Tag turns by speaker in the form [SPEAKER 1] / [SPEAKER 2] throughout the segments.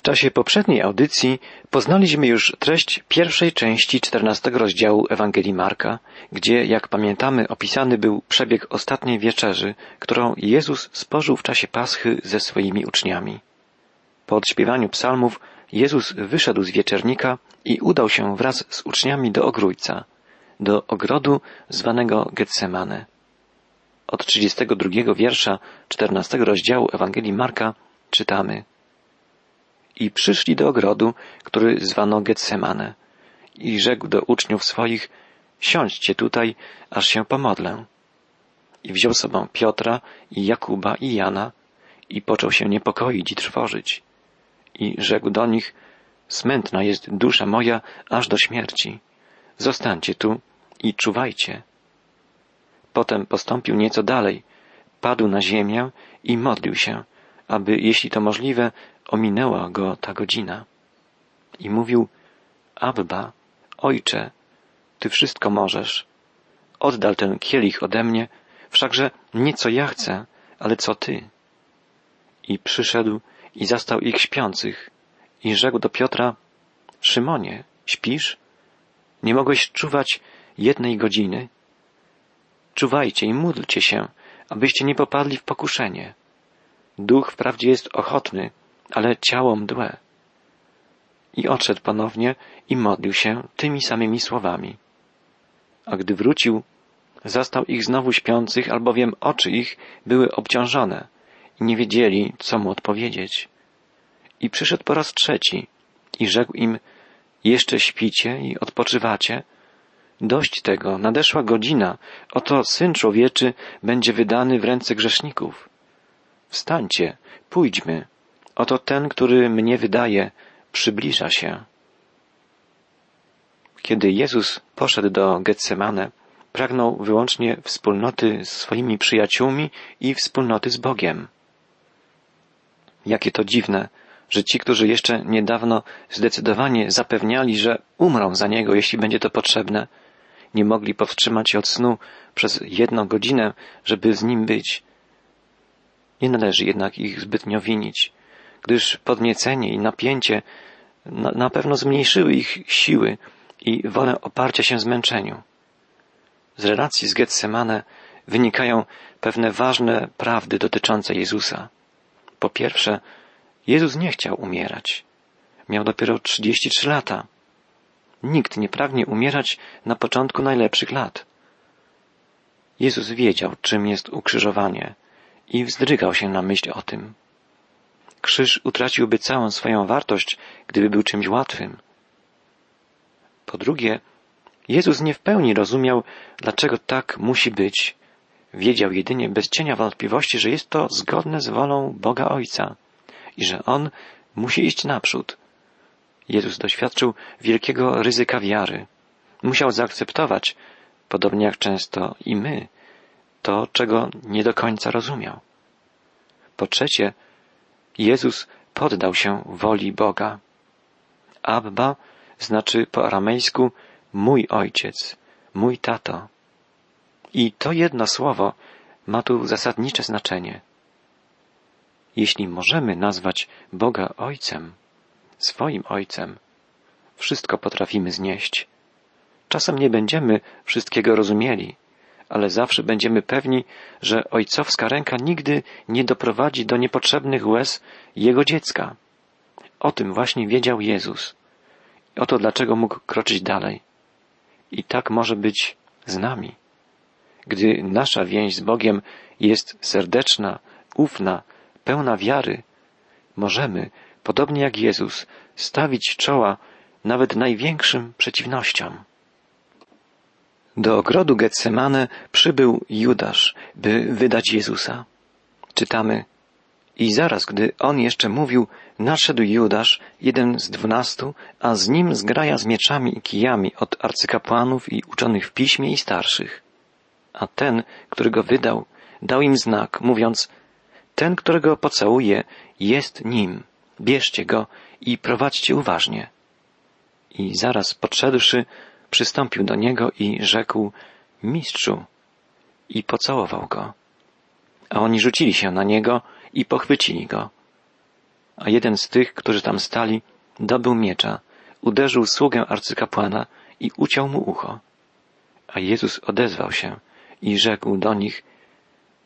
[SPEAKER 1] W czasie poprzedniej audycji poznaliśmy już treść pierwszej części czternastego rozdziału Ewangelii Marka, gdzie, jak pamiętamy, opisany był przebieg ostatniej wieczerzy, którą Jezus spożył w czasie Paschy ze swoimi uczniami. Po odśpiewaniu psalmów Jezus wyszedł z wieczernika i udał się wraz z uczniami do ogrójca, do ogrodu zwanego Getsemane. Od 32 wiersza 14 rozdziału Ewangelii Marka czytamy I przyszli do ogrodu, który zwano Getsemane i rzekł do uczniów swoich Siądźcie tutaj, aż się pomodlę. I wziął sobą Piotra i Jakuba i Jana i począł się niepokoić i trwożyć. I rzekł do nich Smętna jest dusza moja aż do śmierci. Zostańcie tu i czuwajcie. Potem postąpił nieco dalej, padł na ziemię i modlił się, aby, jeśli to możliwe, ominęła go ta godzina. I mówił, Abba, Ojcze, Ty wszystko możesz. Oddal ten kielich ode mnie, wszakże nie co ja chcę, ale co Ty. I przyszedł i zastał ich śpiących i rzekł do Piotra, Szymonie, śpisz? Nie mogłeś czuwać jednej godziny? Czuwajcie i módlcie się, abyście nie popadli w pokuszenie. Duch wprawdzie jest ochotny, ale ciało mdłe. I odszedł ponownie i modlił się tymi samymi słowami. A gdy wrócił, zastał ich znowu śpiących, albowiem oczy ich były obciążone i nie wiedzieli, co mu odpowiedzieć. I przyszedł po raz trzeci i rzekł im, jeszcze śpicie i odpoczywacie? Dość tego, nadeszła godzina, oto Syn Człowieczy będzie wydany w ręce grzeszników. Wstańcie, pójdźmy, oto ten, który mnie wydaje, przybliża się. Kiedy Jezus poszedł do Getsemane, pragnął wyłącznie wspólnoty z swoimi przyjaciółmi i wspólnoty z Bogiem. Jakie to dziwne, że ci, którzy jeszcze niedawno zdecydowanie zapewniali, że umrą za Niego, jeśli będzie to potrzebne, nie mogli powstrzymać się od snu przez jedną godzinę, żeby z Nim być. Nie należy jednak ich zbytnio winić, gdyż podniecenie i napięcie na, na pewno zmniejszyły ich siły i wolę oparcia się zmęczeniu. Z relacji z Getsemane wynikają pewne ważne prawdy dotyczące Jezusa. Po pierwsze, Jezus nie chciał umierać. Miał dopiero 33 lata. Nikt nie pragnie umierać na początku najlepszych lat. Jezus wiedział, czym jest ukrzyżowanie i wzdrygał się na myśl o tym. Krzyż utraciłby całą swoją wartość, gdyby był czymś łatwym. Po drugie, Jezus nie w pełni rozumiał, dlaczego tak musi być. Wiedział jedynie bez cienia wątpliwości, że jest to zgodne z wolą Boga Ojca i że On musi iść naprzód. Jezus doświadczył wielkiego ryzyka wiary. Musiał zaakceptować, podobnie jak często i my, to, czego nie do końca rozumiał. Po trzecie, Jezus poddał się woli Boga. Abba znaczy po aramejsku mój ojciec, mój tato. I to jedno słowo ma tu zasadnicze znaczenie. Jeśli możemy nazwać Boga Ojcem, swoim Ojcem, wszystko potrafimy znieść. Czasem nie będziemy wszystkiego rozumieli, ale zawsze będziemy pewni, że ojcowska ręka nigdy nie doprowadzi do niepotrzebnych łez jego dziecka. O tym właśnie wiedział Jezus. Oto dlaczego mógł kroczyć dalej. I tak może być z nami. Gdy nasza więź z Bogiem jest serdeczna, ufna, pełna wiary, możemy, podobnie jak Jezus, stawić czoła nawet największym przeciwnościom. Do ogrodu Getsemane przybył Judasz, by wydać Jezusa. Czytamy, i zaraz, gdy on jeszcze mówił, nadszedł Judasz, jeden z dwunastu, a z nim zgraja z mieczami i kijami od arcykapłanów i uczonych w piśmie i starszych. A ten, który go wydał, dał im znak, mówiąc, ten, którego pocałuje, jest nim. Bierzcie go i prowadźcie uważnie. I zaraz podszedłszy, przystąpił do niego i rzekł, mistrzu, i pocałował go. A oni rzucili się na niego i pochwycili go. a jeden z tych, którzy tam stali, dobył miecza, uderzył sługę arcykapłana i uciął mu ucho. A Jezus odezwał się i rzekł do nich,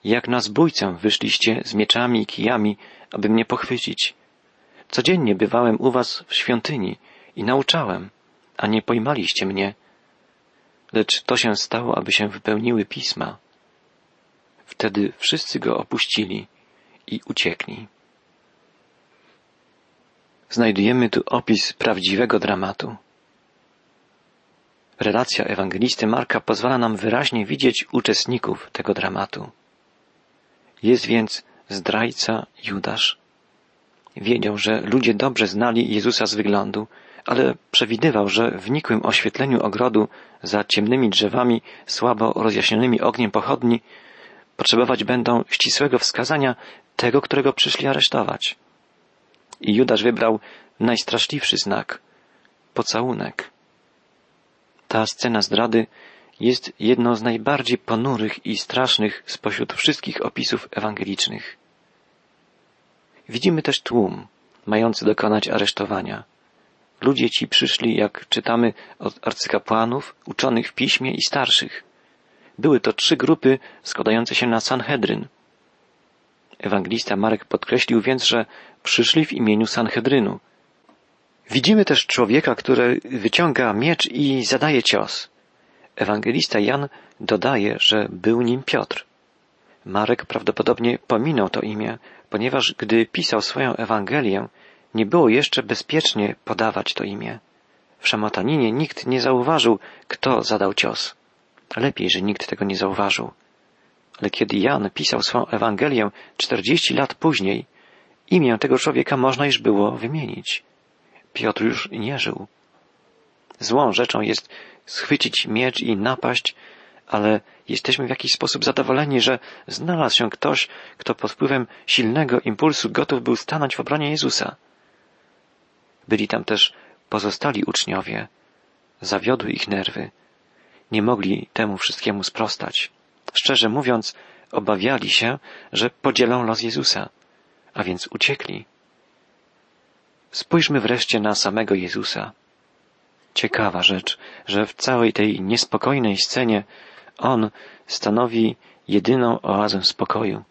[SPEAKER 1] jak na zbójcę wyszliście z mieczami i kijami, aby mnie pochwycić. Codziennie bywałem u was w świątyni i nauczałem, a nie pojmaliście mnie. Lecz to się stało, aby się wypełniły pisma. Wtedy wszyscy go opuścili i uciekli. Znajdujemy tu opis prawdziwego dramatu. Relacja ewangelisty Marka pozwala nam wyraźnie widzieć uczestników tego dramatu. Jest więc zdrajca Judasz. Wiedział, że ludzie dobrze znali Jezusa z wyglądu, ale przewidywał, że w nikłym oświetleniu ogrodu za ciemnymi drzewami, słabo rozjaśnionymi ogniem pochodni, potrzebować będą ścisłego wskazania tego, którego przyszli aresztować. I Judasz wybrał najstraszliwszy znak pocałunek. Ta scena zdrady jest jedną z najbardziej ponurych i strasznych spośród wszystkich opisów ewangelicznych. Widzimy też tłum, mający dokonać aresztowania. Ludzie ci przyszli, jak czytamy od arcykapłanów, uczonych w piśmie i starszych. Były to trzy grupy składające się na Sanhedryn. Ewangelista Marek podkreślił więc, że przyszli w imieniu Sanhedrynu. Widzimy też człowieka, który wyciąga miecz i zadaje cios. Ewangelista Jan dodaje, że był nim Piotr. Marek prawdopodobnie pominął to imię, ponieważ gdy pisał swoją Ewangelię, nie było jeszcze bezpiecznie podawać to imię. W szamotaninie nikt nie zauważył, kto zadał cios. Lepiej, że nikt tego nie zauważył. Ale kiedy Jan pisał swoją Ewangelię czterdzieści lat później, imię tego człowieka można już było wymienić. Piotr już nie żył. Złą rzeczą jest schwycić miecz i napaść, ale jesteśmy w jakiś sposób zadowoleni, że znalazł się ktoś, kto pod wpływem silnego impulsu gotów był stanąć w obronie Jezusa. Byli tam też pozostali uczniowie. Zawiodły ich nerwy. Nie mogli temu wszystkiemu sprostać. Szczerze mówiąc, obawiali się, że podzielą los Jezusa, a więc uciekli. Spójrzmy wreszcie na samego Jezusa. Ciekawa rzecz, że w całej tej niespokojnej scenie On stanowi jedyną oazę spokoju.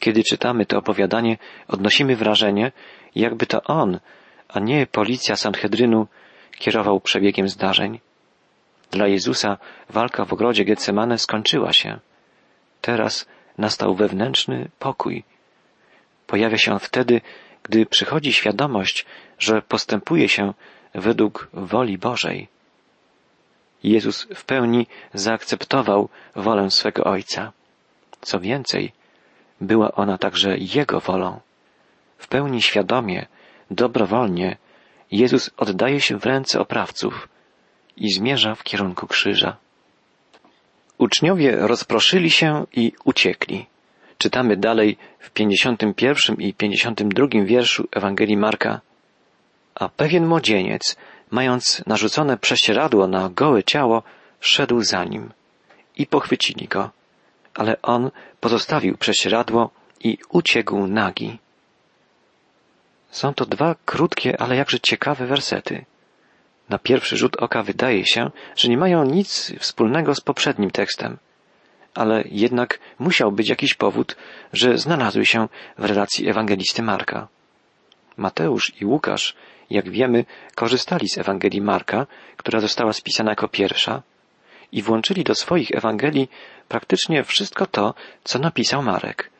[SPEAKER 1] Kiedy czytamy to opowiadanie, odnosimy wrażenie, jakby to On, a nie policja Sanhedrynu, kierował przebiegiem zdarzeń. Dla Jezusa walka w ogrodzie Getsemane skończyła się. Teraz nastał wewnętrzny pokój. Pojawia się on wtedy, gdy przychodzi świadomość, że postępuje się według woli Bożej. Jezus w pełni zaakceptował wolę swego Ojca. Co więcej, była ona także Jego wolą. W pełni świadomie, dobrowolnie Jezus oddaje się w ręce oprawców i zmierza w kierunku krzyża. Uczniowie rozproszyli się i uciekli. Czytamy dalej w 51 i 52 wierszu Ewangelii Marka. A pewien młodzieniec, mając narzucone prześcieradło na gołe ciało, szedł za nim i pochwycili go. Ale on pozostawił prześcieradło i uciekł nagi. Są to dwa krótkie, ale jakże ciekawe wersety. Na pierwszy rzut oka wydaje się, że nie mają nic wspólnego z poprzednim tekstem ale jednak musiał być jakiś powód, że znalazły się w relacji ewangelisty Marka. Mateusz i Łukasz, jak wiemy, korzystali z Ewangelii Marka, która została spisana jako pierwsza, i włączyli do swoich Ewangelii praktycznie wszystko to, co napisał Marek.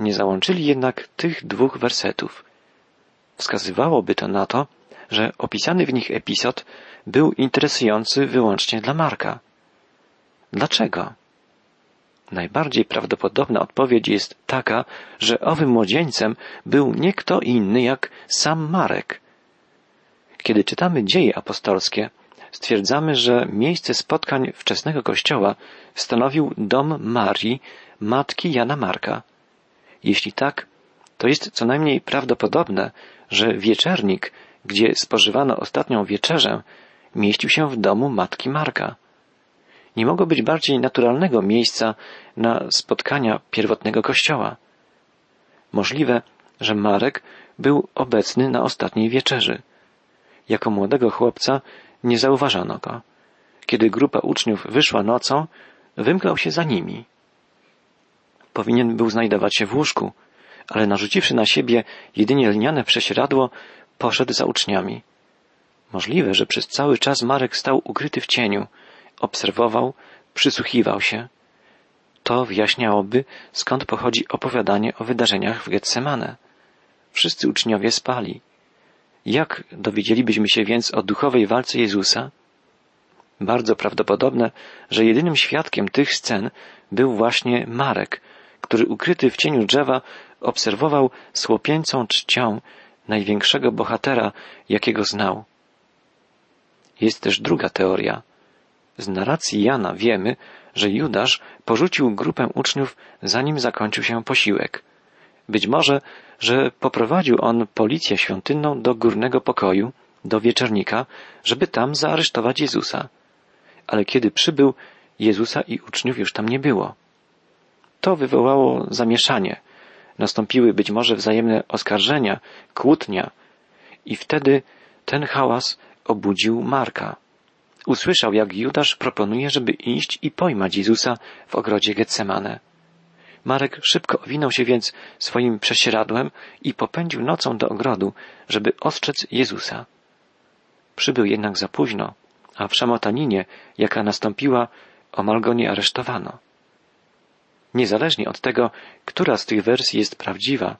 [SPEAKER 1] Nie załączyli jednak tych dwóch wersetów. Wskazywałoby to na to, że opisany w nich epizod był interesujący wyłącznie dla Marka. Dlaczego? Najbardziej prawdopodobna odpowiedź jest taka, że owym młodzieńcem był nie kto inny jak sam Marek. Kiedy czytamy dzieje apostolskie, stwierdzamy, że miejsce spotkań wczesnego kościoła stanowił dom Marii, matki Jana Marka. Jeśli tak, to jest co najmniej prawdopodobne, że wieczernik, gdzie spożywano ostatnią wieczerzę, mieścił się w domu matki Marka. Nie mogło być bardziej naturalnego miejsca na spotkania pierwotnego kościoła. Możliwe, że Marek był obecny na ostatniej wieczerzy. Jako młodego chłopca nie zauważano go. Kiedy grupa uczniów wyszła nocą, wymknął się za nimi. Powinien był znajdować się w łóżku, ale narzuciwszy na siebie jedynie lniane prześcieradło, poszedł za uczniami. Możliwe, że przez cały czas Marek stał ukryty w cieniu, obserwował, przysłuchiwał się. To wyjaśniałoby, skąd pochodzi opowiadanie o wydarzeniach w Getsemane. Wszyscy uczniowie spali. Jak dowiedzielibyśmy się więc o duchowej walce Jezusa? Bardzo prawdopodobne, że jedynym świadkiem tych scen był właśnie Marek, który ukryty w cieniu drzewa obserwował słopieńcą czcią największego bohatera, jakiego znał. Jest też druga teoria. Z narracji Jana wiemy, że Judasz porzucił grupę uczniów, zanim zakończył się posiłek. Być może, że poprowadził on policję świątynną do górnego pokoju, do wieczornika, żeby tam zaaresztować Jezusa. Ale kiedy przybył, Jezusa i uczniów już tam nie było. To wywołało zamieszanie. Nastąpiły być może wzajemne oskarżenia, kłótnia i wtedy ten hałas obudził Marka. Usłyszał, jak Judasz proponuje, żeby iść i pojmać Jezusa w ogrodzie Getsemane. Marek szybko owinął się więc swoim prześcieradłem i popędził nocą do ogrodu, żeby ostrzec Jezusa. Przybył jednak za późno, a w szamotaninie, jaka nastąpiła, omal go nie aresztowano. Niezależnie od tego, która z tych wersji jest prawdziwa,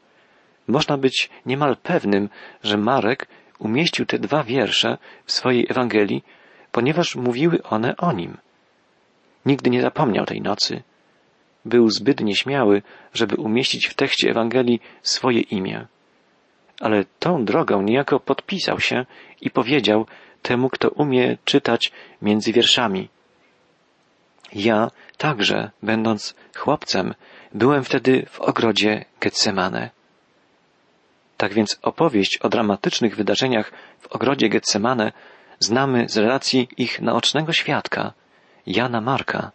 [SPEAKER 1] można być niemal pewnym, że Marek umieścił te dwa wiersze w swojej Ewangelii, ponieważ mówiły one o nim. Nigdy nie zapomniał tej nocy. Był zbyt nieśmiały, żeby umieścić w tekście Ewangelii swoje imię. Ale tą drogą niejako podpisał się i powiedział temu, kto umie czytać między wierszami. Ja także, będąc chłopcem, byłem wtedy w ogrodzie Getsemane. Tak więc opowieść o dramatycznych wydarzeniach w ogrodzie Getsemane znamy z relacji ich naocznego świadka, Jana Marka.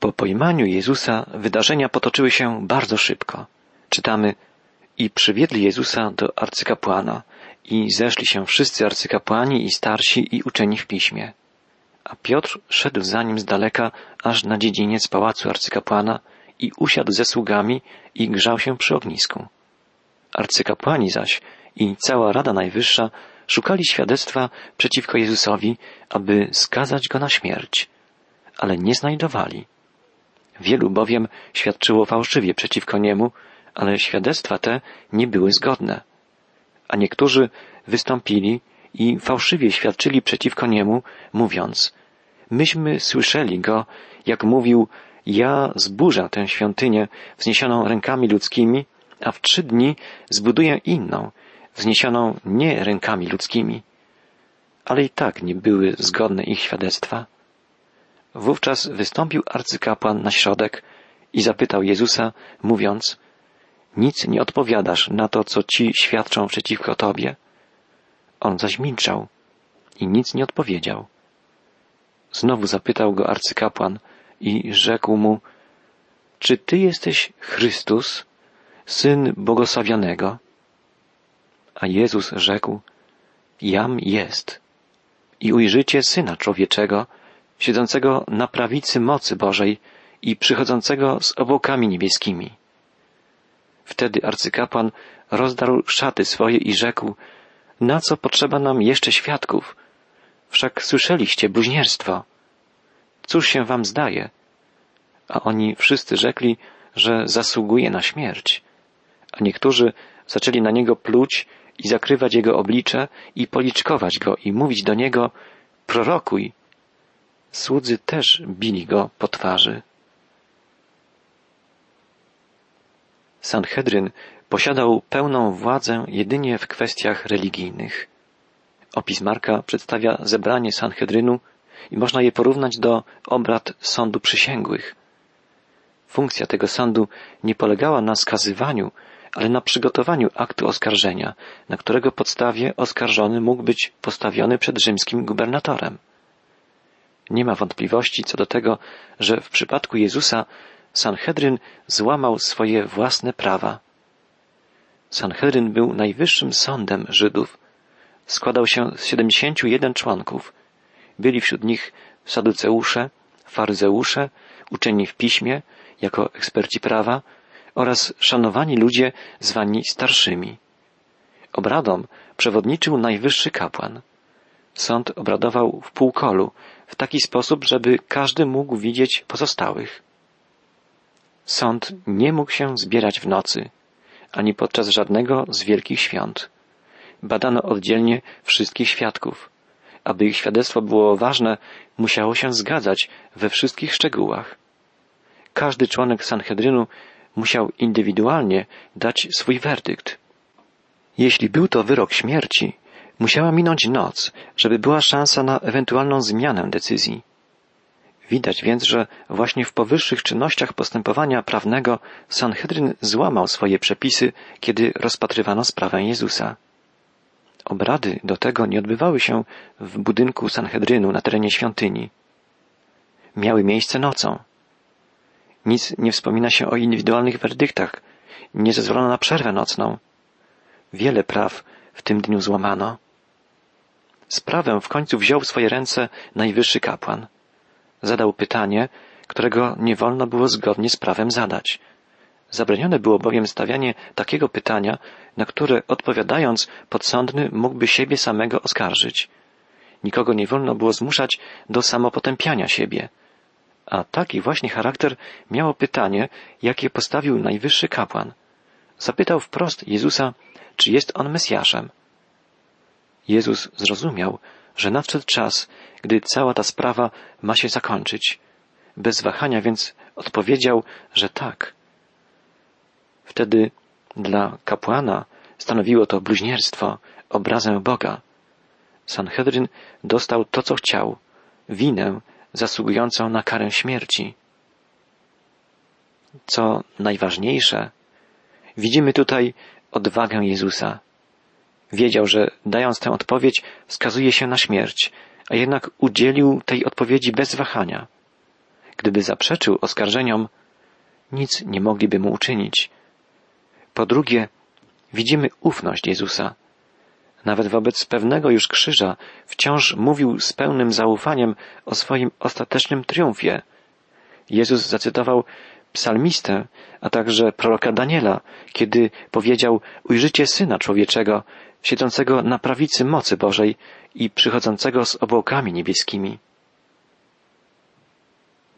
[SPEAKER 1] Po pojmaniu Jezusa wydarzenia potoczyły się bardzo szybko. Czytamy i przywiedli Jezusa do arcykapłana i zeszli się wszyscy arcykapłani i starsi i uczeni w piśmie. A Piotr szedł za nim z daleka aż na dziedziniec pałacu arcykapłana i usiadł ze sługami i grzał się przy ognisku. Arcykapłani zaś i cała Rada Najwyższa szukali świadectwa przeciwko Jezusowi, aby skazać go na śmierć, ale nie znajdowali. Wielu bowiem świadczyło fałszywie przeciwko niemu, ale świadectwa te nie były zgodne. A niektórzy wystąpili i fałszywie świadczyli przeciwko niemu, mówiąc, myśmy słyszeli go, jak mówił, ja zburzę tę świątynię wzniesioną rękami ludzkimi, a w trzy dni zbuduję inną, wzniesioną nie rękami ludzkimi. Ale i tak nie były zgodne ich świadectwa. Wówczas wystąpił arcykapłan na środek i zapytał Jezusa, mówiąc, nic nie odpowiadasz na to, co ci świadczą przeciwko tobie. On zaś milczał i nic nie odpowiedział. Znowu zapytał go arcykapłan i rzekł mu, czy ty jesteś Chrystus, Syn Błogosławionego? A Jezus rzekł, Jam jest. I ujrzycie Syna Człowieczego, siedzącego na prawicy mocy Bożej i przychodzącego z obłokami niebieskimi. Wtedy arcykapłan rozdarł szaty swoje i rzekł, na co potrzeba nam jeszcze świadków? Wszak słyszeliście bluźnierstwo. Cóż się wam zdaje? A oni wszyscy rzekli, że zasługuje na śmierć a niektórzy zaczęli na niego pluć i zakrywać jego oblicze i policzkować go i mówić do niego prorokuj. Słudzy też bili go po twarzy. Sanhedryn posiadał pełną władzę jedynie w kwestiach religijnych. Opis Marka przedstawia zebranie Sanhedrynu i można je porównać do obrad sądu przysięgłych. Funkcja tego sądu nie polegała na skazywaniu, ale na przygotowaniu aktu oskarżenia, na którego podstawie oskarżony mógł być postawiony przed rzymskim gubernatorem. Nie ma wątpliwości co do tego, że w przypadku Jezusa Sanhedryn złamał swoje własne prawa. Sanhedryn był najwyższym sądem Żydów. Składał się z 71 członków. Byli wśród nich saduceusze, faryzeusze, uczeni w piśmie, jako eksperci prawa oraz szanowani ludzie zwani starszymi. Obradom przewodniczył najwyższy kapłan. Sąd obradował w półkolu, w taki sposób, żeby każdy mógł widzieć pozostałych. Sąd nie mógł się zbierać w nocy, ani podczas żadnego z wielkich świąt. Badano oddzielnie wszystkich świadków. Aby ich świadectwo było ważne, musiało się zgadzać we wszystkich szczegółach. Każdy członek Sanhedrynu musiał indywidualnie dać swój werdykt. Jeśli był to wyrok śmierci, musiała minąć noc, żeby była szansa na ewentualną zmianę decyzji. Widać więc, że właśnie w powyższych czynnościach postępowania prawnego Sanhedryn złamał swoje przepisy, kiedy rozpatrywano sprawę Jezusa. Obrady do tego nie odbywały się w budynku Sanhedrynu na terenie świątyni. Miały miejsce nocą. Nic nie wspomina się o indywidualnych werdyktach. Nie zezwolono na przerwę nocną. Wiele praw w tym dniu złamano. Sprawę w końcu wziął w swoje ręce najwyższy kapłan. Zadał pytanie, którego nie wolno było zgodnie z prawem zadać. Zabronione było bowiem stawianie takiego pytania, na które odpowiadając podsądny mógłby siebie samego oskarżyć. Nikogo nie wolno było zmuszać do samopotępiania siebie. A taki właśnie charakter miało pytanie, jakie postawił najwyższy kapłan. Zapytał wprost Jezusa, czy jest on Mesjaszem. Jezus zrozumiał, że nadszedł czas, gdy cała ta sprawa ma się zakończyć. Bez wahania więc odpowiedział, że tak. Wtedy dla kapłana stanowiło to bluźnierstwo, obrazę Boga. Sanhedryn dostał to, co chciał, winę zasługującą na karę śmierci. Co najważniejsze, widzimy tutaj odwagę Jezusa. Wiedział, że dając tę odpowiedź skazuje się na śmierć, a jednak udzielił tej odpowiedzi bez wahania. Gdyby zaprzeczył oskarżeniom, nic nie mogliby mu uczynić. Po drugie, widzimy ufność Jezusa. Nawet wobec pewnego już krzyża wciąż mówił z pełnym zaufaniem o swoim ostatecznym triumfie. Jezus zacytował psalmistę, a także proroka Daniela, kiedy powiedział ujrzycie Syna Człowieczego, siedzącego na prawicy mocy Bożej i przychodzącego z obłokami niebieskimi.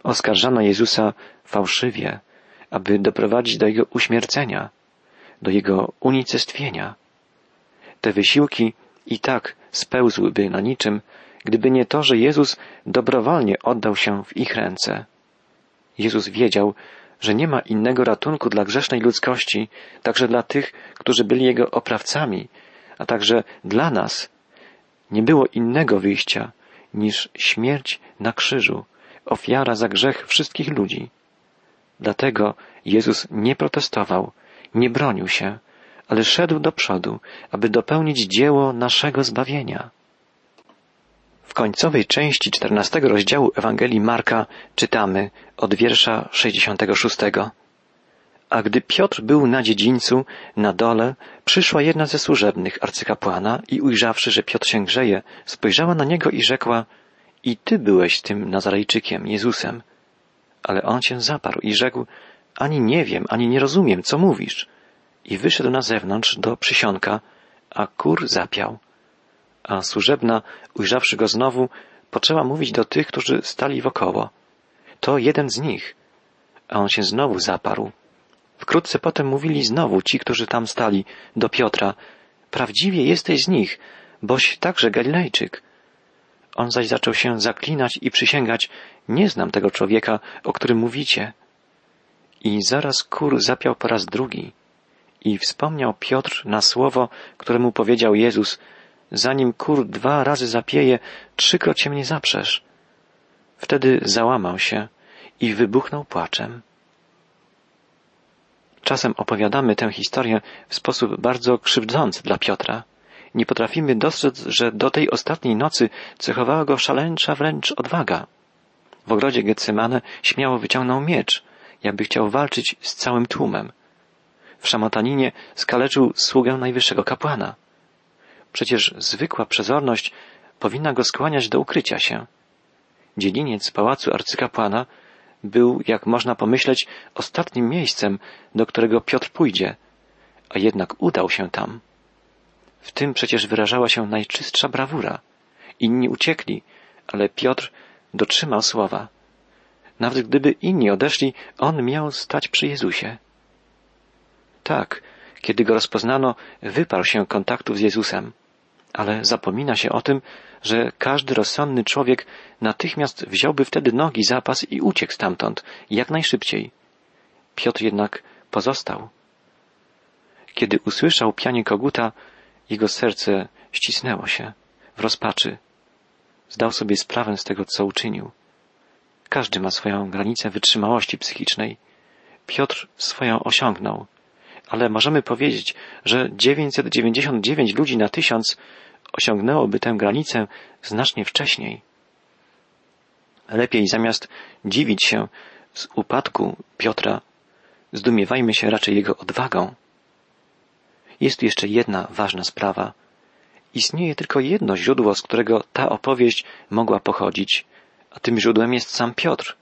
[SPEAKER 1] Oskarżano Jezusa fałszywie, aby doprowadzić do Jego uśmiercenia, do Jego unicestwienia. Te wysiłki i tak spełzłyby na niczym, gdyby nie to, że Jezus dobrowolnie oddał się w ich ręce. Jezus wiedział, że nie ma innego ratunku dla grzesznej ludzkości, także dla tych, którzy byli Jego oprawcami, a także dla nas. Nie było innego wyjścia niż śmierć na krzyżu, ofiara za grzech wszystkich ludzi. Dlatego Jezus nie protestował, nie bronił się, ale szedł do przodu, aby dopełnić dzieło naszego zbawienia. W końcowej części czternastego rozdziału Ewangelii Marka czytamy od wiersza 66. A gdy Piotr był na dziedzińcu, na dole, przyszła jedna ze służebnych arcykapłana i ujrzawszy, że Piotr się grzeje, spojrzała na niego i rzekła, i ty byłeś tym Nazarejczykiem, Jezusem. Ale on się zaparł i rzekł, ani nie wiem, ani nie rozumiem, co mówisz. I wyszedł na zewnątrz do przysionka, a kur zapiał. A służebna, ujrzawszy go znowu, poczęła mówić do tych, którzy stali wokoło. To jeden z nich. A on się znowu zaparł. Wkrótce potem mówili znowu ci, którzy tam stali, do Piotra, prawdziwie jesteś z nich, boś także Galilejczyk. On zaś zaczął się zaklinać i przysięgać, nie znam tego człowieka, o którym mówicie. I zaraz kur zapiał po raz drugi. I wspomniał Piotr na słowo, które mu powiedział Jezus, zanim kur dwa razy zapieje, trzykroć się mnie zaprzesz. Wtedy załamał się i wybuchnął płaczem. Czasem opowiadamy tę historię w sposób bardzo krzywdzący dla Piotra. Nie potrafimy dostrzec, że do tej ostatniej nocy cechowała go szaleńcza wręcz odwaga. W ogrodzie Getsemane śmiało wyciągnął miecz, jakby chciał walczyć z całym tłumem. w szamotaninie skaleczył sługę najwyższego kapłana. Przecież zwykła przezorność powinna go skłaniać do ukrycia się. Dziedziniec pałacu arcykapłana był, jak można pomyśleć, ostatnim miejscem, do którego Piotr pójdzie, a jednak udał się tam. W tym przecież wyrażała się najczystsza brawura. Inni uciekli, ale Piotr dotrzymał słowa. Nawet gdyby inni odeszli, on miał stać przy Jezusie. Tak, kiedy go rozpoznano, wyparł się kontaktów z Jezusem, ale zapomina się o tym, że każdy rozsądny człowiek natychmiast wziąłby wtedy nogi zapas i uciekł stamtąd jak najszybciej. Piotr jednak pozostał. Kiedy usłyszał pianie koguta, jego serce ścisnęło się w rozpaczy. Zdał sobie sprawę z tego, co uczynił. Każdy ma swoją granicę wytrzymałości psychicznej. Piotr swoją osiągnął, ale możemy powiedzieć, że 999 ludzi na tysiąc osiągnęłoby tę granicę znacznie wcześniej. Lepiej zamiast dziwić się z upadku Piotra, zdumiewajmy się raczej jego odwagą. Jest jeszcze jedna ważna sprawa. Istnieje tylko jedno źródło, z którego ta opowieść mogła pochodzić, a tym źródłem jest sam Piotr.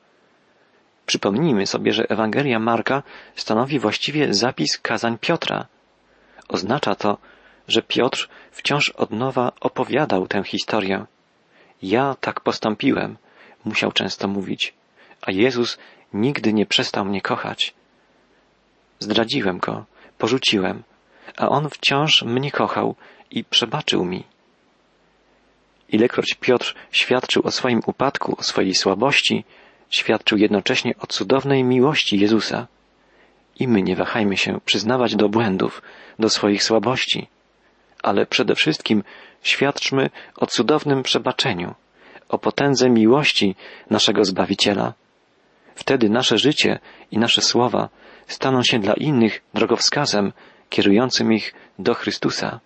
[SPEAKER 1] Przypomnijmy sobie, że Ewangelia Marka stanowi właściwie zapis kazań Piotra. Oznacza to, że Piotr wciąż od nowa opowiadał tę historię. Ja tak postąpiłem, musiał często mówić, a Jezus nigdy nie przestał mnie kochać. Zdradziłem go, porzuciłem, a on wciąż mnie kochał i przebaczył mi. Ilekroć Piotr świadczył o swoim upadku, o swojej słabości, świadczył jednocześnie o cudownej miłości Jezusa. I my nie wahajmy się przyznawać do błędów, do swoich słabości, ale przede wszystkim świadczmy o cudownym przebaczeniu, o potędze miłości naszego Zbawiciela. Wtedy nasze życie i nasze słowa staną się dla innych drogowskazem kierującym ich do Chrystusa.